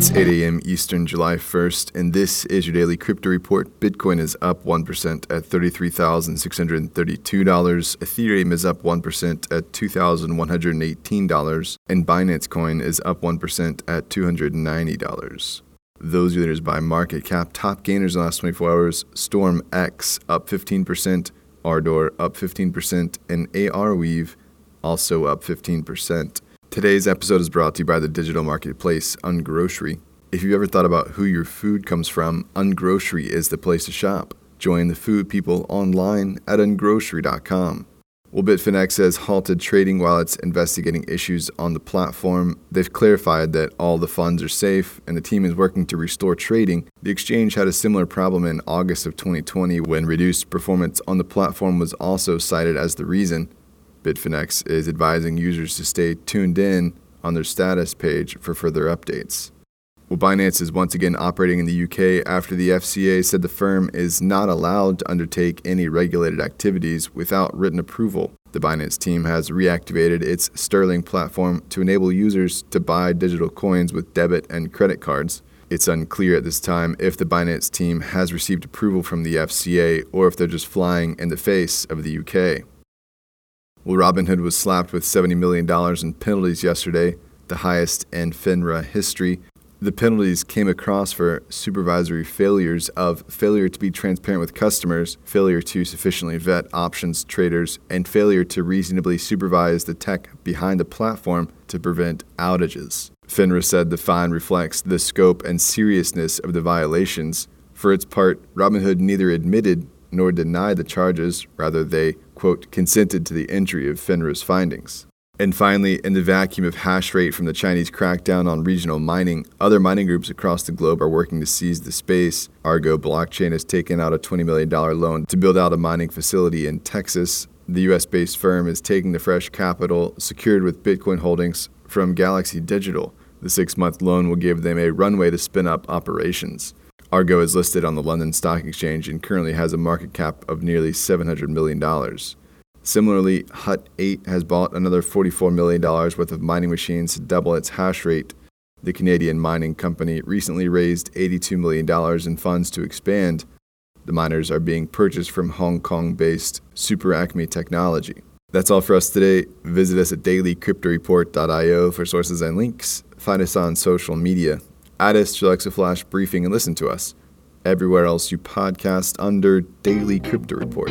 It's 8 a.m. Eastern, July 1st, and this is your daily crypto report. Bitcoin is up 1% at $33,632. Ethereum is up 1% at $2,118. And Binance Coin is up 1% at $290. Those leaders by market cap. Top gainers in the last 24 hours Storm X up 15%, Ardor up 15%, and Arweave also up 15%. Today's episode is brought to you by the digital marketplace Ungrocery. If you've ever thought about who your food comes from, Ungrocery is the place to shop. Join the food people online at ungrocery.com. Well, Bitfinex has halted trading while it's investigating issues on the platform. They've clarified that all the funds are safe and the team is working to restore trading. The exchange had a similar problem in August of 2020 when reduced performance on the platform was also cited as the reason. Bitfinex is advising users to stay tuned in on their status page for further updates. Well, Binance is once again operating in the UK after the FCA said the firm is not allowed to undertake any regulated activities without written approval. The Binance team has reactivated its Sterling platform to enable users to buy digital coins with debit and credit cards. It's unclear at this time if the Binance team has received approval from the FCA or if they're just flying in the face of the UK. Well, Robinhood was slapped with $70 million in penalties yesterday, the highest in FINRA history. The penalties came across for supervisory failures of failure to be transparent with customers, failure to sufficiently vet options traders, and failure to reasonably supervise the tech behind the platform to prevent outages. FINRA said the fine reflects the scope and seriousness of the violations. For its part, Robinhood neither admitted nor deny the charges, rather, they quote, consented to the entry of FINRA's findings. And finally, in the vacuum of hash rate from the Chinese crackdown on regional mining, other mining groups across the globe are working to seize the space. Argo Blockchain has taken out a $20 million loan to build out a mining facility in Texas. The US based firm is taking the fresh capital secured with Bitcoin holdings from Galaxy Digital. The six month loan will give them a runway to spin up operations. Argo is listed on the London Stock Exchange and currently has a market cap of nearly $700 million. Similarly, Hut 8 has bought another $44 million worth of mining machines to double its hash rate. The Canadian mining company recently raised $82 million in funds to expand. The miners are being purchased from Hong Kong based Super Acme Technology. That's all for us today. Visit us at dailycryptoreport.io for sources and links. Find us on social media add us to Alexa Flash Briefing and listen to us everywhere else you podcast under Daily Crypto Report.